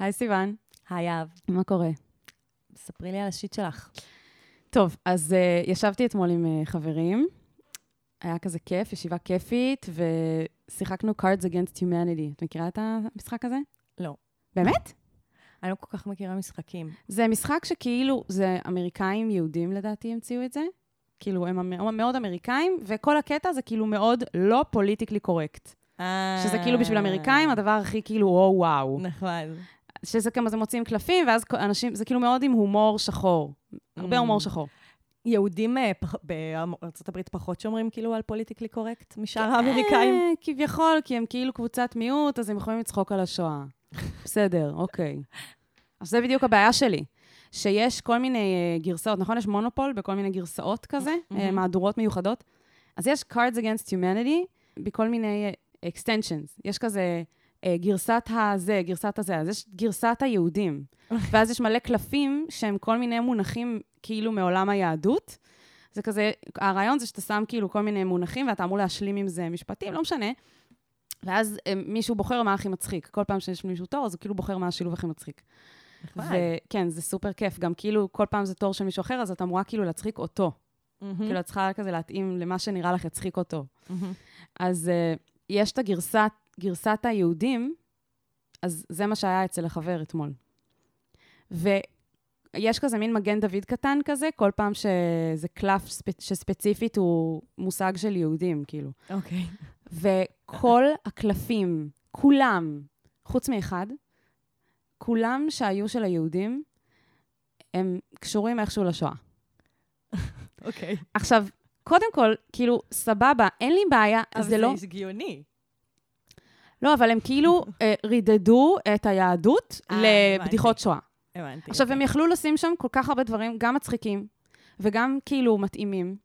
היי סיוון, היי אהב, מה קורה? ספרי לי על השיט שלך. טוב, אז uh, ישבתי אתמול עם uh, חברים, היה כזה כיף, ישיבה כיפית, ושיחקנו Cards Against Humanity. את מכירה את המשחק הזה? לא. באמת? אני לא כל כך מכירה משחקים. זה משחק שכאילו, זה אמריקאים יהודים לדעתי המציאו את זה. כאילו, הם מאוד אמריקאים, וכל הקטע זה כאילו מאוד לא פוליטיקלי קורקט. שזה כאילו בשביל אמריקאים הדבר הכי כאילו, או וואו. נחמד. שזה כמה זה מוצאים קלפים, ואז אנשים, זה כאילו מאוד עם הומור שחור. הרבה Mm. הומור שחור. יהודים אה, בארצות הברית פחות שומרים כאילו על פוליטיקלי קורקט משאר האמריקאים? אה, כביכול, כי הם כאילו קבוצת מיעוט, אז הם יכולים לצחוק על השואה. בסדר, אוקיי. אז זה בדיוק הבעיה שלי. שיש כל מיני אה, גרסאות, נכון? יש מונופול בכל מיני גרסאות כזה, מהמם. מהדורות מיוחדות. אז יש Cards Against Humanity בכל מיני extensions. יש כזה גרסת הזה, גרסת הזה, אז יש גרסת היהודים. ואז יש מלא קלפים שהם כל מיני מונחים כאילו מעולם היהדות. זה כזה, הרעיון זה שאתה שם כאילו כל מיני מונחים ואתה אמור להשלים עם זה משפטים, לא משנה. ואז אה, מישהו בוחר מה הכי מצחיק. כל פעם שיש מישהו תור, אז הוא כאילו בוחר מה השילוב הכי מצחיק. וכן, זה סופר כיף. גם כאילו, כל פעם זה תור של מישהו אחר, אז את אמורה כאילו להצחיק אותו. מהמם. כאילו, את צריכה כזה להתאים למה שנראה לך יצחיק אותו. מהמם. אז uh, יש את הגרסת, גרסת היהודים, אז זה מה שהיה אצל החבר אתמול. ויש כזה מין מגן דוד קטן כזה, כל פעם שזה קלף ספ... שספציפית הוא מושג של יהודים, כאילו. אוקיי. וכל הקלפים, כולם, חוץ מאחד, כולם שהיו של היהודים, הם קשורים איכשהו לשואה. אוקיי. עכשיו, קודם כל, כאילו, סבבה, אין לי בעיה, אבל זה לא... זה הגיוני. לא, אבל הם כאילו אה, רידדו את היהדות אה, לבדיחות שואה. הבנתי. עכשיו, אוקיי. הם יכלו לשים שם כל כך הרבה דברים, גם מצחיקים וגם כאילו מתאימים.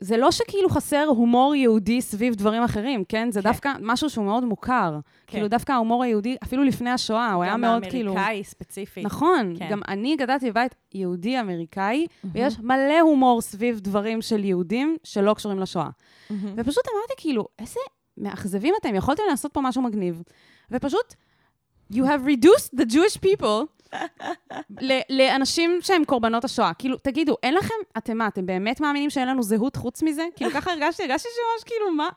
זה לא שכאילו חסר הומור יהודי סביב דברים אחרים, כן? זה כן. דווקא משהו שהוא מאוד מוכר. כן. כאילו, דווקא ההומור היהודי, אפילו לפני השואה, הוא היה מאוד כאילו... גם האמריקאי ספציפית. נכון, כן. גם אני גדלתי בבית יהודי-אמריקאי, ויש מלא הומור סביב דברים של יהודים שלא קשורים לשואה. מהמם. ופשוט אמרתי, כאילו, איזה מאכזבים אתם, יכולתם לעשות פה משהו מגניב. ופשוט, you have reduced the Jewish people לאנשים שהם קורבנות השואה. כאילו, תגידו, אין לכם, אתם מה, אתם באמת מאמינים שאין לנו זהות חוץ מזה? כאילו, ככה הרגשתי, הרגשתי שממש, כאילו, מה?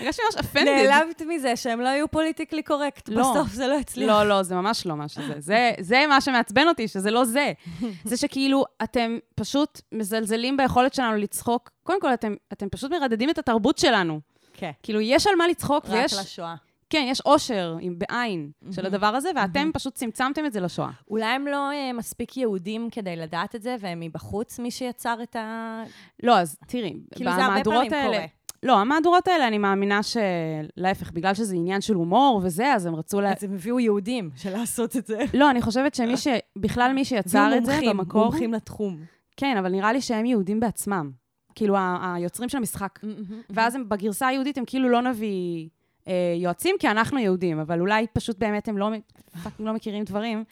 הרגשתי ממש offended. נעלבת מזה שהם לא היו פוליטיקלי קורקט. לא. בסוף זה לא הצליח. לא, לא, זה ממש לא מה שזה. זה, זה מה שמעצבן אותי, שזה לא זה. זה שכאילו, אתם פשוט מזלזלים ביכולת שלנו לצחוק. קודם כל, אתם, אתם פשוט מרדדים את התרבות שלנו. כן. כאילו, יש על מה לצחוק, רק ויש... לשואה. כן, יש אושר עם בעין של הדבר הזה, ואתם פשוט צמצמתם את זה לשואה. אולי הם לא אה, מספיק יהודים כדי לדעת את זה, והם מבחוץ, מי שיצר את ה... לא, אז תראי, כאילו, זה הרבה במהדורות האלה... קורה. לא, המהדורות האלה, אני מאמינה שלהפך, בגלל שזה עניין של הומור וזה, אז הם רצו ל... אז הם הביאו יהודים של לעשות את זה. לא, אני חושבת שמי ש... בכלל מי שיצר את זה במקור... מומחים לתחום. כן, אבל נראה לי שהם יהודים בעצמם. כאילו, ה- היוצרים של המשחק. ואז הם, בגרסה היהודית הם כאילו לא נביא אה, יועצים, כי אנחנו יהודים, אבל אולי פשוט באמת הם לא, fucking לא מכירים דברים.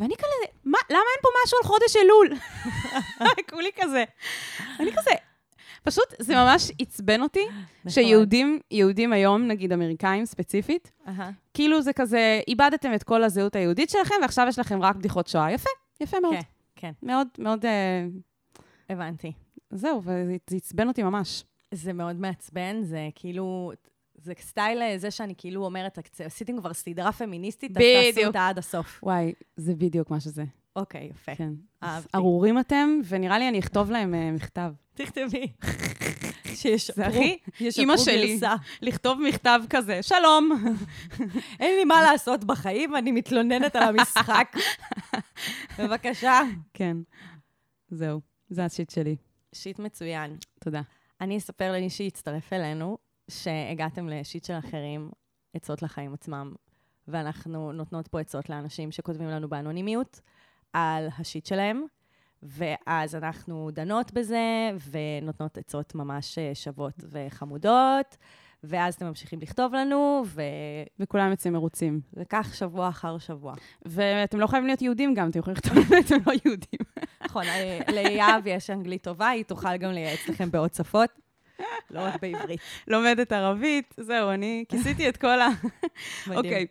ואני כזה, מה, למה אין פה משהו על חודש אלול? כולי כזה. אני כזה, פשוט זה ממש עצבן אותי, שיהודים, יהודים היום, נגיד אמריקאים ספציפית. כאילו זה כזה, איבדתם את כל הזהות היהודית שלכם, ועכשיו יש לכם רק בדיחות שואה. יפה, יפה מאוד. כן, כן, מאוד, מאוד, אה, הבנתי. זהו, וזה זה עצבן אותי ממש. זה מאוד מעצבן, זה כאילו... זה סטייל אה, זה שאני כאילו אומרת, עשיתם כבר סדרה פמיניסטית, אז תעשו. אותה עד הסוף. וואי, זה בדיוק מה שזה. אוקיי, יפה. כן. אהבתי. ארורים אתם, ונראה לי אני אכתוב להם אה, מכתב. תכתבי. שישפרו, זה הכי ישפרו אימא שלי. לכתוב מכתב כזה, שלום. אין לי מה לעשות בחיים, אני מתלוננת על המשחק. בבקשה. כן, זהו, זה השיט שלי. שיט מצוין. תודה. אני אספר למי שיצטרף אלינו, שהגעתם לשיט של אחרים, עצות לחיים עצמם, ואנחנו נותנות פה עצות לאנשים שכותבים לנו באנונימיות על השיט שלהם, ואז אנחנו דנות בזה, ונותנות עצות ממש אה, שוות וחמודות, ואז אתם ממשיכים לכתוב לנו, ו... וכולם יוצאים מרוצים. וכך שבוע אחר שבוע. ואתם לא חייבים להיות יהודים גם, אתם יכולים לכתוב אם אתם לא יהודים. נכון, אה, ליהב יש אנגלית טובה, היא תוכל גם לייעץ לכם בעוד שפות, לא רק בעברית. לומדת ערבית, זהו, אני כיסיתי את כל ה... מדהים. אוקיי.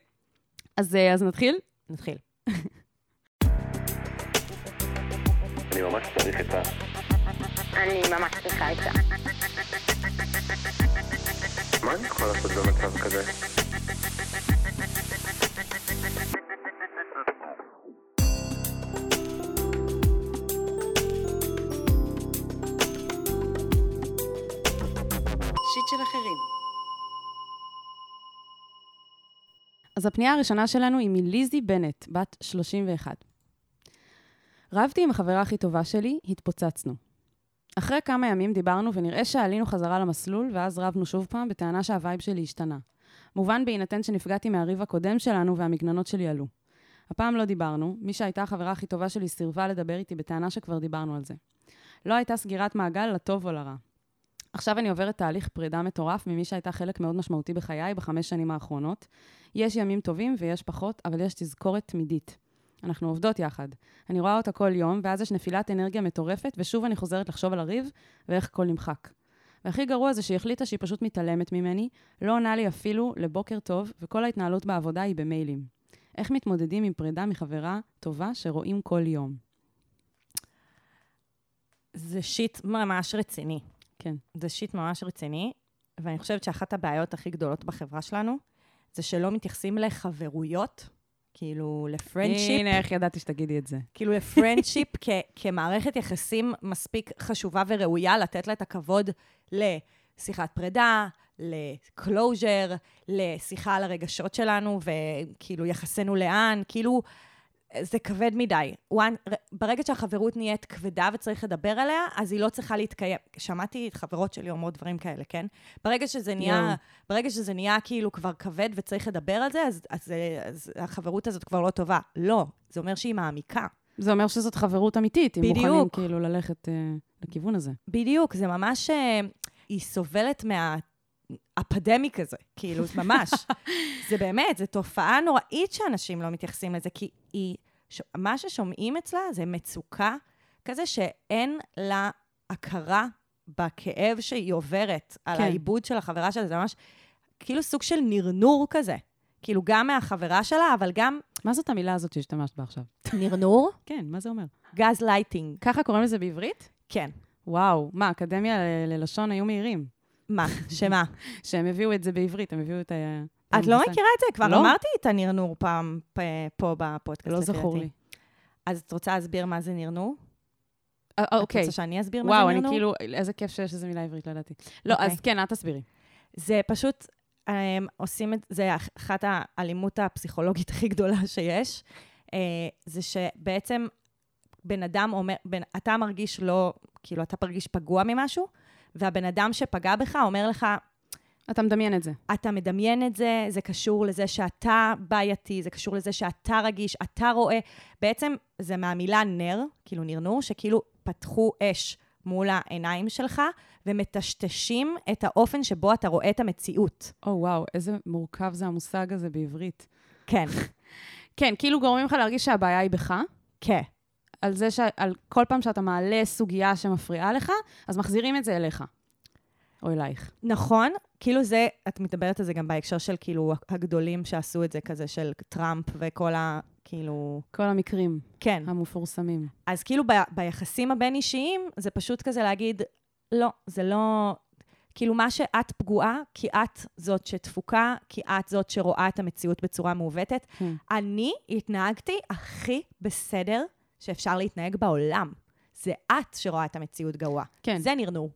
אז אה, אז נתחיל? נתחיל. אני ממש צריך את ה... אני ממש צריכה עצה. מה אני יכול לעשות במצב כזה? אז הפנייה הראשונה שלנו היא מליזי בנט, בת 31. רבתי עם החברה הכי טובה שלי, התפוצצנו. אחרי כמה ימים דיברנו ונראה שעלינו חזרה למסלול, ואז רבנו שוב פעם, בטענה שהווייב שלי השתנה. מובן בהינתן שנפגעתי מהריב הקודם שלנו והמגננות שלי עלו. הפעם לא דיברנו, מי שהייתה החברה הכי טובה שלי סירבה לדבר איתי בטענה שכבר דיברנו על זה. לא הייתה סגירת מעגל לטוב או לרע. עכשיו אני עוברת תהליך פרידה מטורף ממי שהייתה חלק מאוד משמעותי בחיי בחמש שנים האחרונות. יש ימים טובים ויש פחות, אבל יש תזכורת תמידית. אנחנו עובדות יחד. אני רואה אותה כל יום, ואז יש נפילת אנרגיה מטורפת, ושוב אני חוזרת לחשוב על הריב, ואיך הכל נמחק. והכי גרוע זה שהיא החליטה שהיא פשוט מתעלמת ממני, לא עונה לי אפילו לבוקר טוב, וכל ההתנהלות בעבודה היא במיילים. איך מתמודדים עם פרידה מחברה טובה שרואים כל יום? זה שיט ממש רציני. כן. זה שיט ממש רציני, ואני חושבת שאחת הבעיות הכי גדולות בחברה שלנו, זה שלא מתייחסים לחברויות, כאילו ל friendship. הנה, איך ידעתי שתגידי את זה. כאילו ל friendship כ- כמערכת יחסים מספיק חשובה וראויה, לתת לה את הכבוד לשיחת פרידה, ל closure, לשיחה על הרגשות שלנו, וכאילו יחסינו לאן, כאילו, זה כבד מדי. One, ברגע שהחברות נהיית כבדה וצריך לדבר עליה, אז היא לא צריכה להתקיים. שמעתי את חברות שלי אומרות דברים כאלה, כן? ברגע שזה נהיה, יואו. ברגע שזה נהיה כאילו כבר כבד וצריך לדבר על זה, אז, אז, אז החברות הזאת כבר לא טובה. לא, זה אומר שהיא מעמיקה. זה אומר שזאת חברות אמיתית, אם בדיוק. מוכנים כאילו ללכת אה, לכיוון הזה. בדיוק, זה ממש... אה, היא סובלת מהאפדמיק הזה, כאילו, ממש. זה באמת, זו תופעה נוראית שאנשים לא מתייחסים לזה, כי היא, ש, מה ששומעים אצלה זה מצוקה כזה שאין לה הכרה בכאב שהיא עוברת, על כן. העיבוד של החברה שלה, זה ממש כאילו סוג של נרנור כזה. כאילו, גם מהחברה שלה, אבל גם מה זאת המילה הזאת שהשתמשת בה עכשיו? נרנור, כן, מה זה אומר? גז לייטינג. ככה קוראים לזה בעברית? כן. וואו, מה, אקדמיה ללשון היו מהירים. מה? שמה? שהם הביאו את זה בעברית, הם הביאו את ה... את לא. מכירה את זה? כבר לא. אמרתי את הנרנור פעם פה בפודקאסט. לא זכור. לי. אז את רוצה להסביר מה זה נרנור? אה, את אוקיי. רוצה שאני אסביר מה וואו, זה אני נרנור? כאילו, איזה כיף שיש איזה מילה עברית, לא ידעתי. לא, אוקיי. אז כן, את תסבירי. זה פשוט, הם, עושים את זה, אחת האלימות הפסיכולוגית הכי גדולה שיש, אה, זה שבעצם בן אדם אומר, בן, אתה מרגיש לא, כאילו, אתה מרגיש פגוע ממשהו, והבן אדם שפגע בך אומר לך, אתה מדמיין את זה. אתה מדמיין את זה, זה קשור לזה שאתה בעייתי, זה קשור לזה שאתה רגיש, אתה רואה. בעצם זה מהמילה נר, כאילו נרנור, שכאילו פתחו אש מול העיניים שלך, ומטשטשים את האופן שבו אתה רואה את המציאות. או, וואו, איזה מורכב זה המושג הזה בעברית. כן, כן, כאילו גורמים לך להרגיש שהבעיה היא בך, כן. על זה שעל כל פעם שאתה מעלה סוגיה שמפריעה לך, אז מחזירים את זה אליך. או אלייך. נכון, כאילו זה, את מדברת על זה גם בהקשר של כאילו הגדולים שעשו את זה, כזה של טראמפ וכל ה... כאילו... כל המקרים כן. המפורסמים. אז כאילו ב, ביחסים הבין-אישיים, זה פשוט כזה להגיד, לא, זה לא... כאילו מה שאת פגועה, כי את זאת שתפוקה, כי את זאת שרואה את המציאות בצורה מעוותת. כן. אני התנהגתי הכי בסדר שאפשר להתנהג בעולם. זה את שרואה את המציאות גרוע. כן. זה נרנור.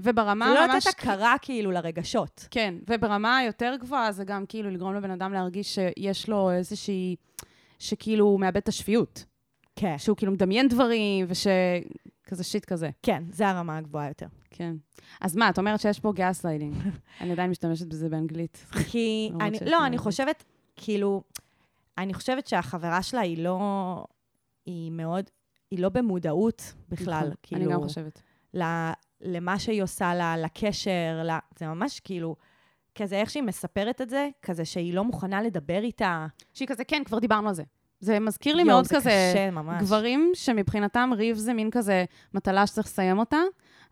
וברמה לא ממש... לתת הכרה כאילו לרגשות. כן, וברמה היותר גבוהה זה גם כאילו לגרום לבן אדם להרגיש שיש לו איזושהי... שכאילו הוא מאבד את השפיות. כן. שהוא כאילו מדמיין דברים, וש... כזה shit כזה. כן, זה הרמה הגבוהה יותר. כן. אז מה, את אומרת שיש פה גס ליידינג. אני עדיין משתמשת בזה באנגלית. כי אני, לא, אני. חושבת, כאילו, אני חושבת שהחברה שלה היא לא, היא מאוד, היא לא במודעות בכלל, נכון, כאילו, אני גם חושבת. ל, למה שהיא עושה לה, לקשר, לה, זה ממש כאילו, כזה איך שהיא מספרת את זה, כזה שהיא לא מוכנה לדבר איתה. שהיא כזה, כן, כבר דיברנו על זה. זה מזכיר לי יואו, מאוד זה כזה... קשה ממש. גברים שמבחינתם ריב זה מין כזה מטלה שצריך לסיים אותה,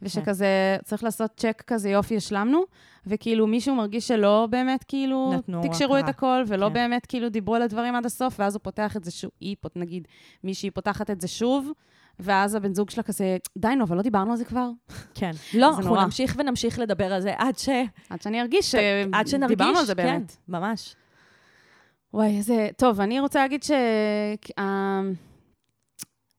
ושכזה צריך לעשות צ'ק כזה, יופי, השלמנו, וכאילו מישהו מרגיש שלא באמת כאילו תקשרו את. הכל, ולא כן. באמת כאילו דיברו על הדברים עד הסוף, ואז הוא פותח את זה שוב, היא, נגיד, מישהי פותחת את זה שוב, ואז הבן זוג שלה כזה, די, נו, אבל לא דיברנו על זה כבר? כן. לא, אנחנו נורא. נמשיך ונמשיך לדבר על זה עד ש... עד שאני ארגיש עד שנרגיש, שדיברנו על זה כן, באמת. ממש. וואי, איזה... טוב, אני רוצה להגיד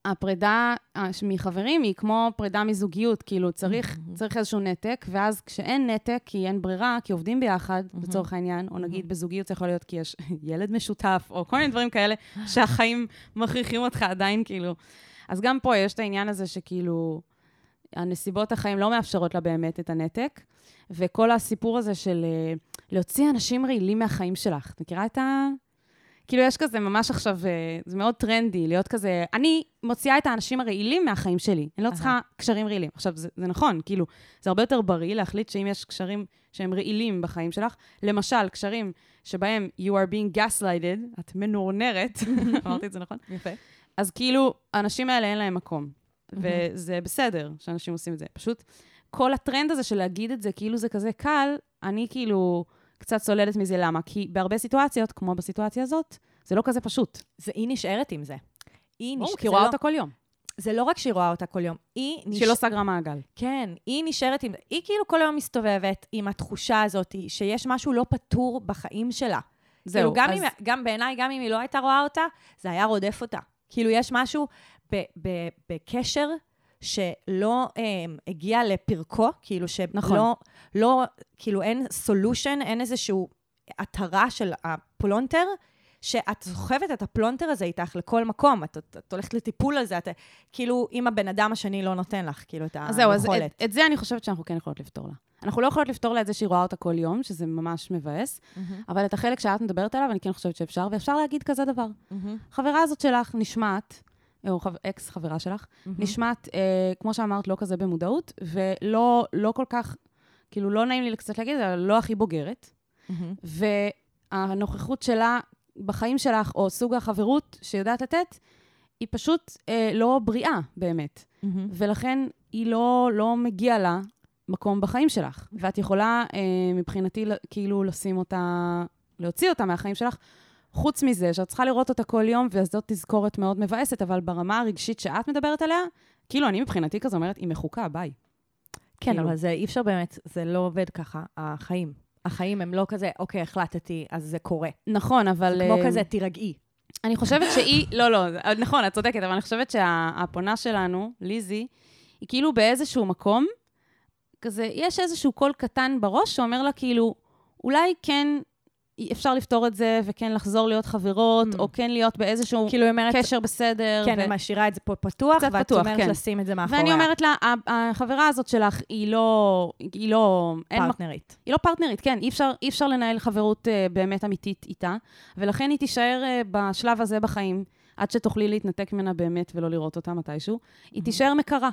שהפרידה מחברים היא כמו פרידה מזוגיות, כאילו צריך, צריך איזשהו נתק, ואז כשאין נתק, כי אין ברירה, כי עובדים ביחד, לצורך העניין, או נגיד בזוגיות זה יכול להיות כי יש ילד משותף, או כל מיני דברים כאלה שהחיים מכריחים אותך עדיין, כאילו. אז גם פה יש את העניין הזה שכאילו, הנסיבות החיים לא מאפשרות לה באמת את הנתק, וכל הסיפור הזה של אה, להוציא אנשים רעילים מהחיים שלך. את מכירה את ה... כאילו, יש כזה ממש עכשיו, אה, זה מאוד טרנדי, להיות כזה, אני מוציאה את האנשים הרעילים מהחיים שלי. אני לא צריכה קשרים רעילים. עכשיו, זה, זה נכון, כאילו, זה הרבה יותר בריא להחליט שאם יש קשרים שהם רעילים בחיים שלך, למשל, קשרים שבהם you are being gaslighted, את מנורנרת, אמרתי את זה נכון? יפה. אז כאילו, האנשים האלה אין להם מקום. וזה בסדר שאנשים עושים את זה. פשוט כל הטרנד הזה של להגיד את זה, כאילו זה כזה קל, אני כאילו קצת סולדת מזה. למה? כי בהרבה סיטואציות, כמו בסיטואציה הזאת, זה לא כזה פשוט. זה, היא נשארת עם זה. היא ברור, נש... כי זה רואה לא- אותה כל יום. זה לא רק שהיא רואה אותה כל יום, היא... נש- שהיא לא סגרה מעגל. כן, היא נשארת עם... היא כאילו כל היום מסתובבת עם התחושה הזאת שיש משהו לא פתור בחיים שלה. זהו, כאילו, גם, אז- אם, גם בעיניי, גם אם היא לא הייתה רואה אותה, זה היה רודף אותה. כאילו, יש משהו ב, ב, בקשר שלא אה, הגיע לפרקו, כאילו שלא, נכון. לא, כאילו אין solution, אין איזשהו התרה של הפלונטר, שאת סוחבת את הפלונטר הזה איתך לכל מקום, את, את, את הולכת לטיפול על זה, את, כאילו, אם הבן אדם השני לא נותן לך, כאילו, את אז זהו, אז היכולת. את, את זה אני חושבת שאנחנו כן יכולות לפתור לה. אנחנו לא יכולות לפתור לה את זה שהיא רואה אותה כל יום, שזה ממש מבאס, מהמם, אבל את החלק שאת מדברת עליו, אני כן חושבת שאפשר, ואפשר להגיד כזה דבר. מהמם, חברה הזאת שלך נשמעת, או חב- אקס חברה שלך, מהמם. נשמעת, אה, כמו שאמרת, לא כזה במודעות, ולא לא כל כך, כאילו, לא נעים לי קצת להגיד, אבל לא הכי בוגרת. מהמם. והנוכחות שלה בחיים שלך, או סוג החברות שיודעת לתת, היא פשוט אה, לא בריאה באמת. מהמם. ולכן היא לא, לא מגיע לה מקום בחיים שלך. ואת יכולה, אה, מבחינתי, כאילו לשים אותה, להוציא אותה מהחיים שלך. חוץ מזה, שאת צריכה לראות אותה כל יום, וזאת תזכורת מאוד מבאסת, אבל ברמה הרגשית שאת מדברת עליה, כאילו, אני מבחינתי כזה אומרת, היא מחוקה, ביי. כן, כאילו. אבל זה אי אפשר באמת, זה לא עובד ככה, החיים. החיים הם לא כזה, אוקיי, החלטתי, אז זה קורה. נכון, אבל... זה כמו אה, כזה, תירגעי. אני חושבת שהיא, לא, לא, נכון, את צודקת, אבל אני חושבת שהפונה שלנו, ליזי, היא כאילו באיזשהו מקום, כזה, יש איזשהו קול קטן בראש שאומר לה כאילו, אולי כן אפשר לפתור את זה, וכן לחזור להיות חברות, Mm. או כן להיות באיזשהו כאילו, אומרת, קשר בסדר. כן, ו- היא משאירה את זה פה פתוח, ואת פתוח, אומרת כן. לשים את זה מאחוריה. ואני אומרת לה, "ה- החברה הזאת שלך היא לא, היא לא, אין, פרטנרית. היא לא פרטנרית, כן, אי אפשר, אי אפשר לנהל חברות uh, באמת אמיתית איתה, ולכן היא תישאר uh, בשלב הזה בחיים, עד שתוכלי להתנתק ממנה באמת ולא לראות אותה מתישהו. היא תישאר מקרה,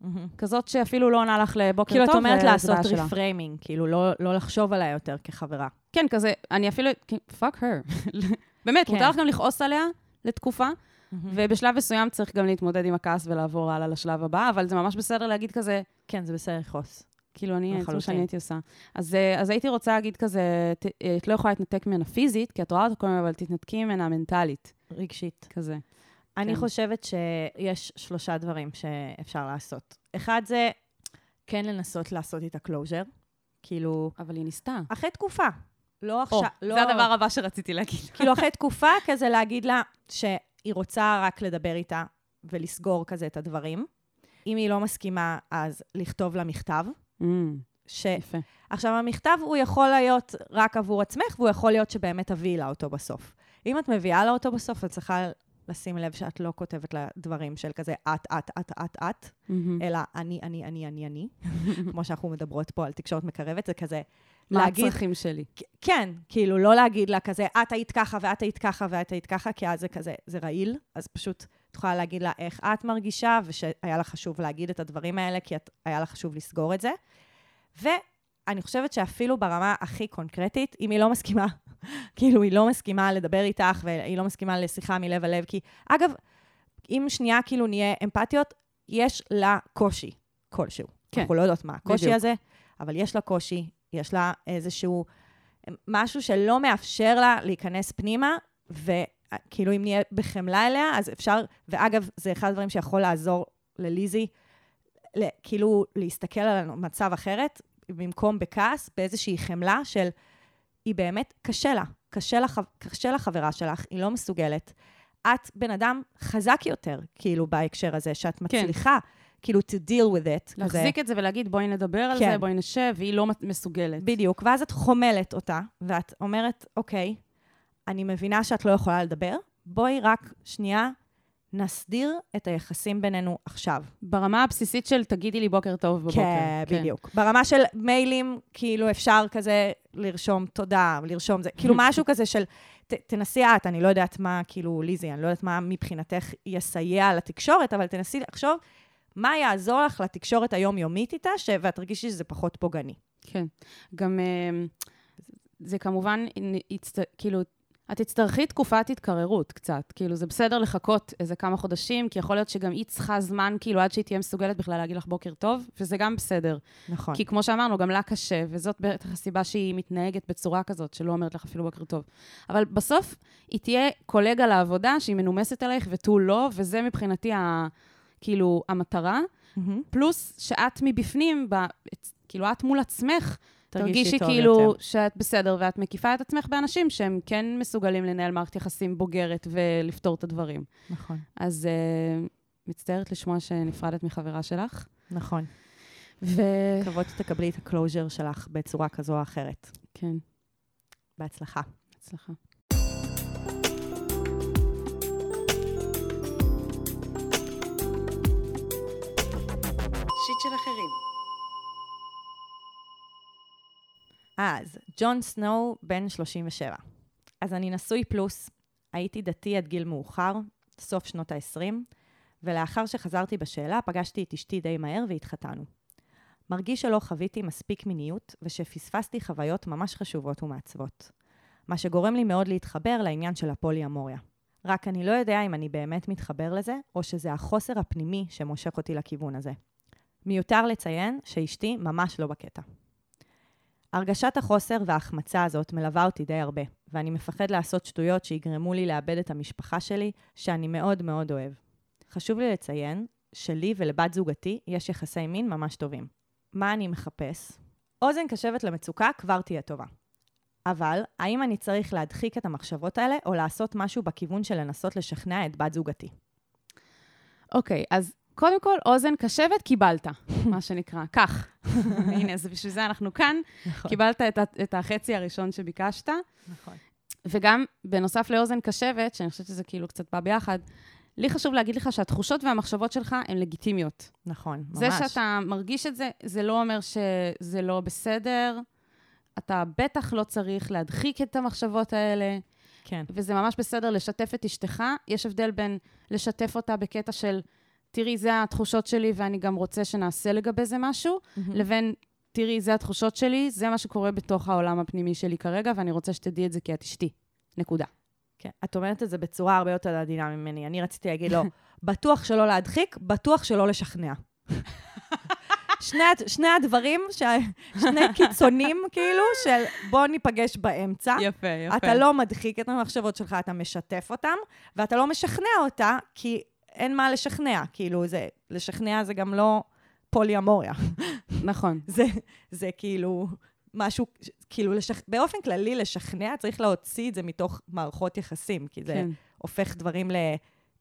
מהמם. כזאת שאפילו לא עונה לך לבוקר כאילו, טוב, את אומרת וזה לעשות. reframing, כאילו, לא- לא לחשוב עליה יותר כחברה. כן, כזה, אני אפילו, fuck her. באמת, כן. מותר לך גם לכעוס עליה לתקופה, ובשלב מסוים צריך גם להתמודד עם הכעס ולעבור הלאה לשלב הבא, אבל זה ממש בסדר להגיד כזה, כן, זה בסדר לכעוס. כאילו, אני, זה מה. שאני הייתי עושה. אז, אה, אז הייתי רוצה להגיד כזה, ת, אה, את לא יכולה להתנתק ממנה פיזית, כי את רואה אותה כל הזמן, אבל תתנתקי ממנה מנטלית, רגשית. כזה. אני כן. חושבת שיש שלושה דברים שאפשר לעשות. אחד זה כן לנסות לעשות איתה closure. כאילו, אבל היא ניסתה. אחרי תקופה. לא או, עכשיו, לא... זה הדבר הבא שרציתי להגיד. כאילו, אחרי תקופה, כזה להגיד לה שהיא רוצה רק לדבר איתה ולסגור כזה את הדברים. אם היא לא מסכימה, אז לכתוב לה מכתב. Mm, ש... יפה. עכשיו, המכתב הוא יכול להיות רק עבור עצמך, והוא יכול להיות שבאמת תביאי לה אותו בסוף. אם את מביאה לה אותו בסוף, את צריכה לשים לב שאת לא כותבת לה דברים של כזה את, את, את, את, את, מהמם. אלא אני, אני, אני, אני, אני, כמו שאנחנו מדברות פה על תקשורת מקרבת, זה כזה מה להגיד, הצרכים שלי? כן, כאילו, לא להגיד לה כזה, את היית ככה, ואת היית ככה, ואת היית ככה, כי אז זה כזה, זה רעיל, אז פשוט את יכולה להגיד לה איך את מרגישה, ושהיה לה חשוב להגיד את הדברים האלה, כי את, היה לה חשוב לסגור את זה. ואני חושבת שאפילו ברמה הכי קונקרטית, אם היא לא מסכימה, כאילו, היא לא מסכימה לדבר איתך, והיא לא מסכימה לשיחה מלב אל לב, כי, אגב, אם שנייה כאילו נהיה אמפתיות, יש לה קושי כלשהו. כן. אנחנו לא יודעות מה הקושי בדיוק. הזה, אבל יש לה קושי, יש לה איזשהו משהו שלא מאפשר לה להיכנס פנימה, וכאילו אם נהיה בחמלה אליה, אז אפשר, ואגב, זה אחד הדברים שיכול לעזור לליזי, כאילו להסתכל על המצב אחרת, במקום בכעס, באיזושהי חמלה של, היא באמת, קשה לה, קשה לה, חב- קשה לחברה שלך, היא לא מסוגלת. את בן אדם חזק יותר, כאילו, בהקשר הזה, שאת כן. כאילו, to deal with it. להחזיק את זה ולהגיד, בואי נדבר על כן. זה, בואי נשב, והיא לא מסוגלת. בדיוק, ואז את חומלת אותה, ואת אומרת, אוקיי, אני מבינה שאת לא יכולה לדבר, בואי רק שנייה נסדיר את היחסים בינינו עכשיו. ברמה הבסיסית של תגידי לי בוקר טוב בבוקר. כן, בדיוק. ברמה של מיילים, כאילו אפשר כזה לרשום תודה, לרשום זה, כאילו משהו כזה של, ת, תנסי את, אני לא יודעת מה, כאילו, ליזי, אני לא יודעת מה מבחינתך יסייע לתקשורת, אבל תנסי לחשוב מה יעזור לך לתקשורת היומיומית איתה, ש... ואת תרגישי שזה פחות פוגעני. כן. גם אה, זה כמובן. כאילו, את תצטרכי תקופת התקררות קצת. כאילו, זה בסדר לחכות איזה כמה חודשים, כי יכול להיות שגם היא צריכה זמן, כאילו, עד שהיא תהיה מסוגלת בכלל להגיד לך בוקר טוב, וזה גם בסדר. נכון. כי כמו שאמרנו, גם לה קשה, וזאת בטח הסיבה שהיא מתנהגת בצורה כזאת, שלא אומרת לך אפילו בוקר טוב. אבל בסוף היא תהיה קולגה לעבודה שהיא מנומסת עלייך ותו לא, וזה מבחינתי, ה, כאילו, המטרה. מהמם. פלוס שאת מבפנים, ב, כאילו, את מול עצמך, תרגישי כאילו יותר. שאת בסדר, ואת מקיפה את עצמך באנשים שהם כן מסוגלים לנהל מערכת יחסים בוגרת ולפתור את הדברים. נכון. אז uh, מצטערת לשמוע שנפרדת מחברה שלך. נכון. וכן, מקוות שתקבלי את הקלוז'ר שלך בצורה כזו או אחרת. כן, בהצלחה. הצלחה. שיט של אחרים. אז, ג'ון סנואו, בן 37. אז אני נשוי פלוס, הייתי דתי עד גיל מאוחר, סוף שנות ה-20, ולאחר שחזרתי בשאלה, פגשתי את אשתי די מהר והתחתנו. מרגיש שלא חוויתי מספיק מיניות, ושפספסתי חוויות ממש חשובות ומעצבות. מה שגורם לי מאוד להתחבר לעניין של הפולי-אמוריה. רק אני לא יודע אם אני באמת מתחבר לזה, או שזה החוסר הפנימי שמושך אותי לכיוון הזה. מיותר לציין שאשתי ממש לא בקטע. הרגשת החוסר וההחמצה הזאת מלווה אותי די הרבה, ואני מפחד לעשות שטויות שיגרמו לי לאבד את המשפחה שלי, שאני מאוד מאוד אוהב. חשוב לי לציין שלי ולבת זוגתי יש יחסי מין ממש טובים. מה אני מחפש? אוזן קשבת למצוקה כבר תהיה טובה. אבל, האם אני צריך להדחיק את המחשבות האלה, או לעשות משהו בכיוון של לנסות לשכנע את בת זוגתי? אוקיי, אז קודם כל, אוזן קשבת, קיבלת, מה שנקרא. כך. הנה, זה בשביל זה אנחנו כאן. קיבלת את, את החצי הראשון שביקשת. נכון. וגם, בנוסף לאוזן קשבת, שאני חושבת שזה כאילו קצת בא ביחד, לי חשוב להגיד לך שהתחושות והמחשבות שלך הן לגיטימיות. נכון, ממש. זה שאתה מרגיש את זה, זה לא אומר שזה לא בסדר. אתה בטח לא צריך להדחיק את המחשבות האלה, כן. וזה ממש בסדר לשתף את אשתך. יש הבדל בין לשתף אותה בקטע של, תראי, זה התחושות שלי ואני גם רוצה שנעשה לגבי זה משהו, לבין, תראי, זה התחושות שלי, זה מה שקורה בתוך העולם הפנימי שלי כרגע, ואני רוצה שתדעי את זה כי את אשתי. נקודה. כן. את אומרת את זה בצורה הרבה יותר עדינה ממני. אני רציתי להגיד לו, בטוח שלא להדחיק, בטוח שלא לשכנע. שני, שני הדברים, ש... שני קיצונים, כאילו, של בוא ניפגש באמצע. יפה, יפה. אתה לא מדחיק את המחשבות שלך, אתה משתף אותם, ואתה לא משכנע אותה, כי אין מה לשכנע. כאילו, זה, לשכנע זה גם לא פולי-אמוריה. נכון. זה, זה כאילו משהו, כאילו, לשכ... באופן כללי, לשכנע, צריך להוציא את זה מתוך מערכות יחסים, כי זה כן. הופך דברים ל...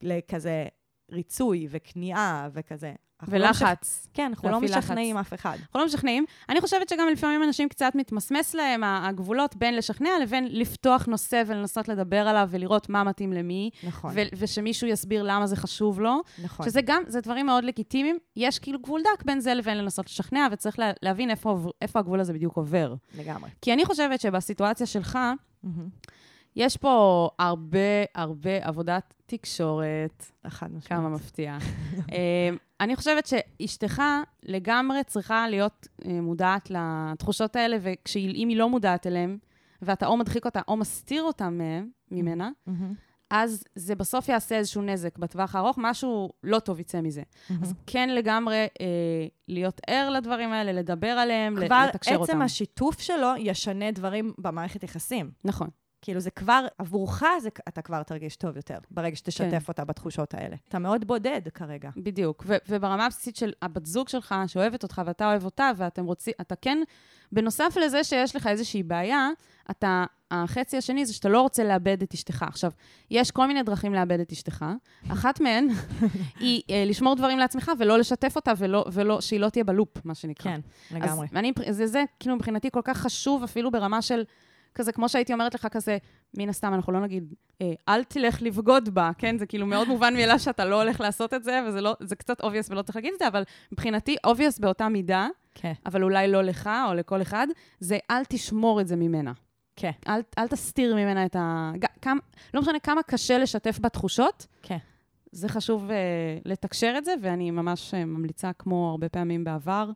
לכזה ריצוי וכניעה וכזה. לא ולחץ. כן, אנחנו לא להפעיל לחץ. משכנעים אף אחד. אנחנו לא משכנעים. אני חושבת שגם לפעמים אנשים קצת מתמסמס להם הגבולות בין לשכנע לבין לפתוח נושא ולנסות לדבר עליו ולראות מה מתאים למי, נכון, ו- ושמישהו יסביר למה זה חשוב לו. נכון. שזה גם, זה דברים מאוד לגיטימיים. יש כאילו גבול דק בין זה לבין לנסות לשכנע, וצריך לה, להבין איפה, איפה הגבול הזה בדיוק עובר. לגמרי. כי אני חושבת שבסיטואציה שלך, מהמם. יש פה הרבה הרבה עבודת תקשורת, חד משמעית. כמה מפתיע. אה, אני חושבת שאשתך לגמרי צריכה להיות אה, מודעת לתחושות האלה, ואם היא לא מודעת אליהן, ואתה או מדחיק אותה או מסתיר אותה מהם, ממנה, מהמם. אז זה בסוף יעשה איזשהו נזק בטווח הארוך, משהו לא טוב יצא מזה. אז כן לגמרי אה, להיות ער לדברים האלה, לדבר עליהם, כבר לתקשר אותם. עצם השיתוף שלו ישנה דברים במערכת יחסים. נכון. כאילו זה כבר, עבורך זה, אתה כבר תרגיש טוב יותר, ברגע שתשתף כן. אותה בתחושות האלה. אתה מאוד בודד כרגע. בדיוק. ו- וברמה הבסיסית של הבת זוג שלך, שאוהבת אותך ואתה אוהב אותה, ואתם רוצים, אתה כן, בנוסף לזה שיש לך איזושהי בעיה, אתה, החצי השני זה שאתה לא רוצה לאבד את אשתך. עכשיו, יש כל מיני דרכים לאבד את אשתך. אחת מהן היא אה, לשמור דברים לעצמך ולא לשתף אותה, ולא, ולא, שהיא לא תהיה בלופ, מה שנקרא. כן, לגמרי. אז ואני, זה, זה כאילו מבחינתי כל כך חשוב, אפילו ברמה של, כזה, כמו שהייתי אומרת לך כזה, מן הסתם, אנחנו לא נגיד, אה, אל תלך לבגוד בה, כן? זה כאילו מאוד מובן מאליו שאתה לא הולך לעשות את זה, וזה לא, זה קצת obvious ולא צריך להגיד את זה, אבל מבחינתי, obvious באותה מידה, כן, אבל אולי לא לך או לכל אחד, זה אל תשמור את זה ממנה. כן, אל, אל תסתיר ממנה את ה... כמה, לא משנה כמה קשה לשתף בתחושות, כן. זה חשוב uh, לתקשר את זה, ואני ממש uh, ממליצה, כמו הרבה פעמים בעבר,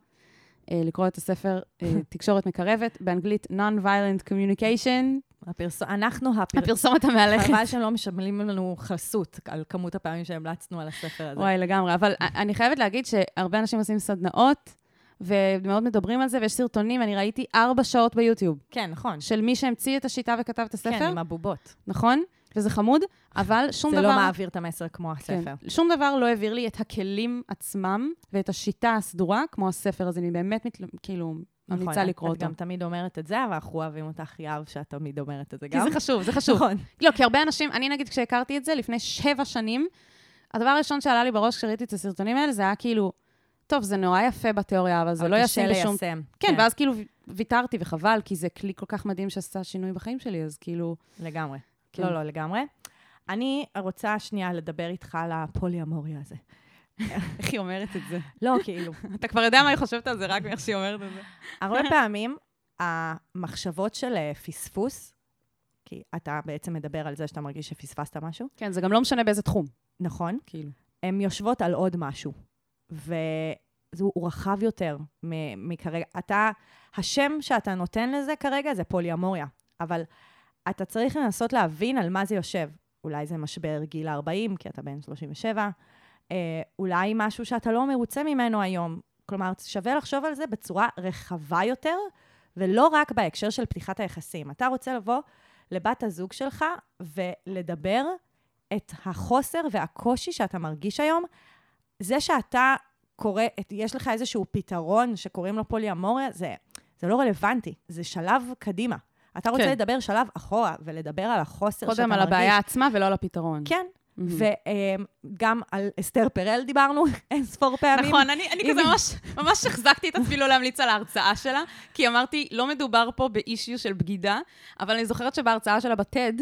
לקרוא את הספר uh, תקשורת מקרבת, באנגלית Non-Violent Communication, הפרס... אנחנו הפר... הפרסומת המהלכת. חבל שהם לא משלמים לנו חסות על כמות הפעמים שהמלצנו על הספר הזה. וואי, לגמרי. אבל אני חייבת להגיד שהרבה אנשים עושים סדנאות, ומאוד מדברים על זה, ויש סרטונים, אני ראיתי ארבע שעות ביוטיוב, כן, נכון. של מי שהמציא את השיטה וכתב את הספר, כן, עם הבובות. נכון? וזה חמוד, אבל שום זה דבר... לא מעביר את המסר כמו הספר. כן, שום דבר לא העביר לי את הכלים עצמם ואת השיטה הסדורה, כמו הספר הזה. אני באמת, מת, כאילו, ממליצה נכון, לקרוא את אותו. גם תמיד אומרת את זה, אבל אנחנו אוהבים אותך, יהב, שאת תמיד אומרת את זה כי גם. זה חשוב, זה חשוב. נכון. לא, כי הרבה אנשים, אני נגיד, כשהכרתי את זה לפני שבע שנים, הדבר הראשון שעלה לי בראש כשראיתי את הסרטונים האלה, זה היה כאילו, טוב, זה נורא יפה בתיאוריה, אבל זה לא ישים בשום... ליישם. כן, ואז כאילו ויתרתי וחבל, כי זה כלי כל כך מדהים שעשה שינוי בחיים שלי, אז כאילו... לגמרי. כן. לא, לא, לגמרי. אני רוצה שנייה לדבר איתך על הפוליאמוריה הזה. איך היא אומרת את זה? לא, כאילו, אתה כבר יודע מה היא חושבת על זה, רק מאיך שהיא אומרת את זה. הרבה פעמים המחשבות של אה, פספוס, כי אתה בעצם מדבר על זה שאתה מרגיש שפספסת משהו, כן, זה גם לא משנה באיזה תחום, נכון? כאילו. הן יושבות על עוד משהו. והוא רחב יותר מכרגע. אתה, השם שאתה נותן לזה כרגע זה פוליאמוריה, אבל אתה צריך לנסות להבין על מה זה יושב. אולי זה משבר גיל 40, כי אתה בן 37, אה, אולי משהו שאתה לא מרוצה ממנו היום. כלומר, שווה לחשוב על זה בצורה רחבה יותר, ולא רק בהקשר של פתיחת היחסים. אתה רוצה לבוא לבת הזוג שלך ולדבר את החוסר והקושי שאתה מרגיש היום. זה שאתה קורא, יש לך איזשהו פתרון שקוראים לו פוליאמוריה, זה, זה לא רלוונטי, זה שלב קדימה. אתה רוצה כן. לדבר שלב אחורה ולדבר על החוסר שאתה מרגיש. קודם על הבעיה עצמה ולא על הפתרון. כן, מהמם. וגם על אסתר פרל דיברנו אין ספור פעמים. נכון, אני, אני כזה ממש, ממש החזקתי את עצמי לא להמליץ על ההרצאה שלה, כי אמרתי, לא מדובר פה באישיו של בגידה, אבל אני זוכרת שבהרצאה שלה בטד,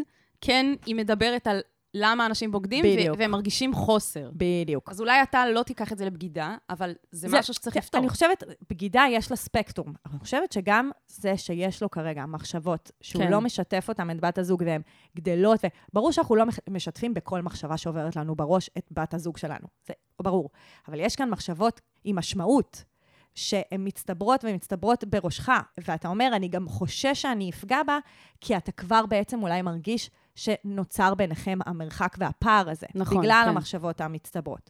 כן, היא מדברת על למה אנשים בוגדים, בדיוק. ו- והם מרגישים חוסר. בדיוק. אז אולי אתה לא תיקח את זה לבגידה, אבל זה, זה- משהו שצריך כן, לפתור. אני חושבת, בגידה יש לה ספקטרום. אני חושבת שגם זה שיש לו כרגע מחשבות, שהוא כן. לא משתף אותם, את בת הזוג, והן גדלות, וברור שאנחנו לא משתפים בכל מחשבה שעוברת לנו בראש את בת הזוג שלנו. זה ברור. אבל יש כאן מחשבות עם משמעות. שהן מצטברות ומצטברות בראשך, ואתה אומר, אני גם חושש שאני אפגע בה, כי אתה כבר בעצם אולי מרגיש שנוצר ביניכם המרחק והפער הזה. נכון, בגלל כן. המחשבות המצטברות.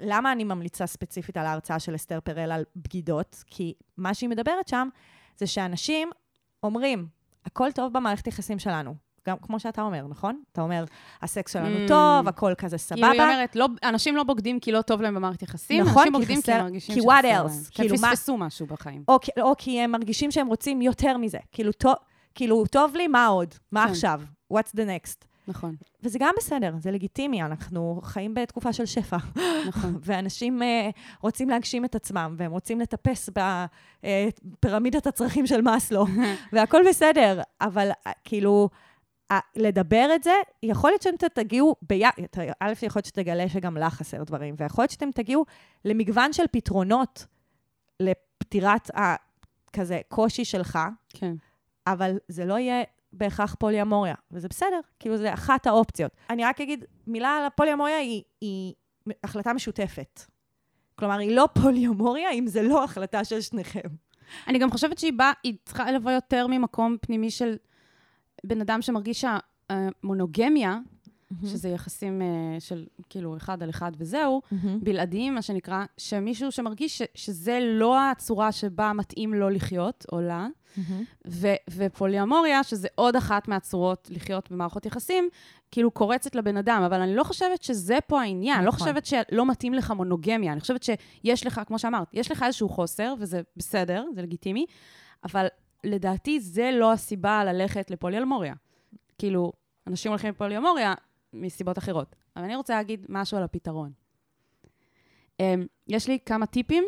ולמה אני ממליצה ספציפית על ההרצאה של אסתר פרל על בגידות? כי מה שהיא מדברת שם, זה שאנשים אומרים, הכל טוב במערכת יחסים שלנו. גם כמו שאתה אומר, נכון? אתה אומר, הסקס שלנו Mm. טוב, הכל כזה כאילו, היא סבבה. אומרת, לא, אנשים לא בוגדים כי לא טוב להם במערכת יחסים, נכון, אנשים כי בוגדים כי חסר- הם מרגישים כי שחסר what להם. else? כי כאילו, מה- פספסו משהו בחיים. או, כי- או כי הם מרגישים שהם רוצים יותר מזה. כאילו, טוב, כאילו, טוב לי, מה עוד? מה כן. עכשיו? What's the next? נכון, וזה גם בסדר, זה לגיטימי, אנחנו חיים בתקופה של שפע. נכון. ואנשים uh, רוצים להגשים את עצמם, והם רוצים לטפס בפירמידת הצרכים של מאסלו, והכל בסדר, אבל uh, כאילו, uh, לדבר את זה, יכול להיות שאתם תגיעו ביחד, א', יכול להיות שתגלה שגם לך חסר דברים, ויכול להיות שאתם תגיעו למגוון של פתרונות לפתירת הכזה קושי שלך, כן. אבל זה לא יהיה בהכרח פוליאמוריה, וזה בסדר, כאילו זה אחת האופציות. אני רק אגיד, מילה על הפוליאמוריה היא, היא החלטה משותפת. כלומר, היא לא פוליאמוריה אם זה לא החלטה של שניכם. אני גם חושבת שהיא באה, היא צריכה לבוא יותר ממקום פנימי של בן אדם שמרגיש אה, מונוגמיה, שזה יחסים אה, של כאילו אחד על אחד וזהו, בלעדיים, מה שנקרא, שמישהו שמרגיש ש, שזה לא הצורה שבה מתאים לו לחיות, או לה, ו, ופוליאמוריה, שזה עוד אחת מהצורות לחיות במערכות יחסים, כאילו קורצת לבן אדם, אבל אני לא חושבת שזה פה העניין, לא נכון. חושבת שלא מתאים לך מונוגמיה, אני חושבת שיש לך, כמו שאמרת, יש לך איזשהו חוסר, וזה בסדר, זה לגיטימי, אבל לדעתי זה לא הסיבה ללכת לפוליאמוריה. כאילו, אנשים הולכים לפוליומוריה מסיבות אחרות. אבל אני רוצה להגיד משהו על הפתרון. Um, יש לי כמה טיפים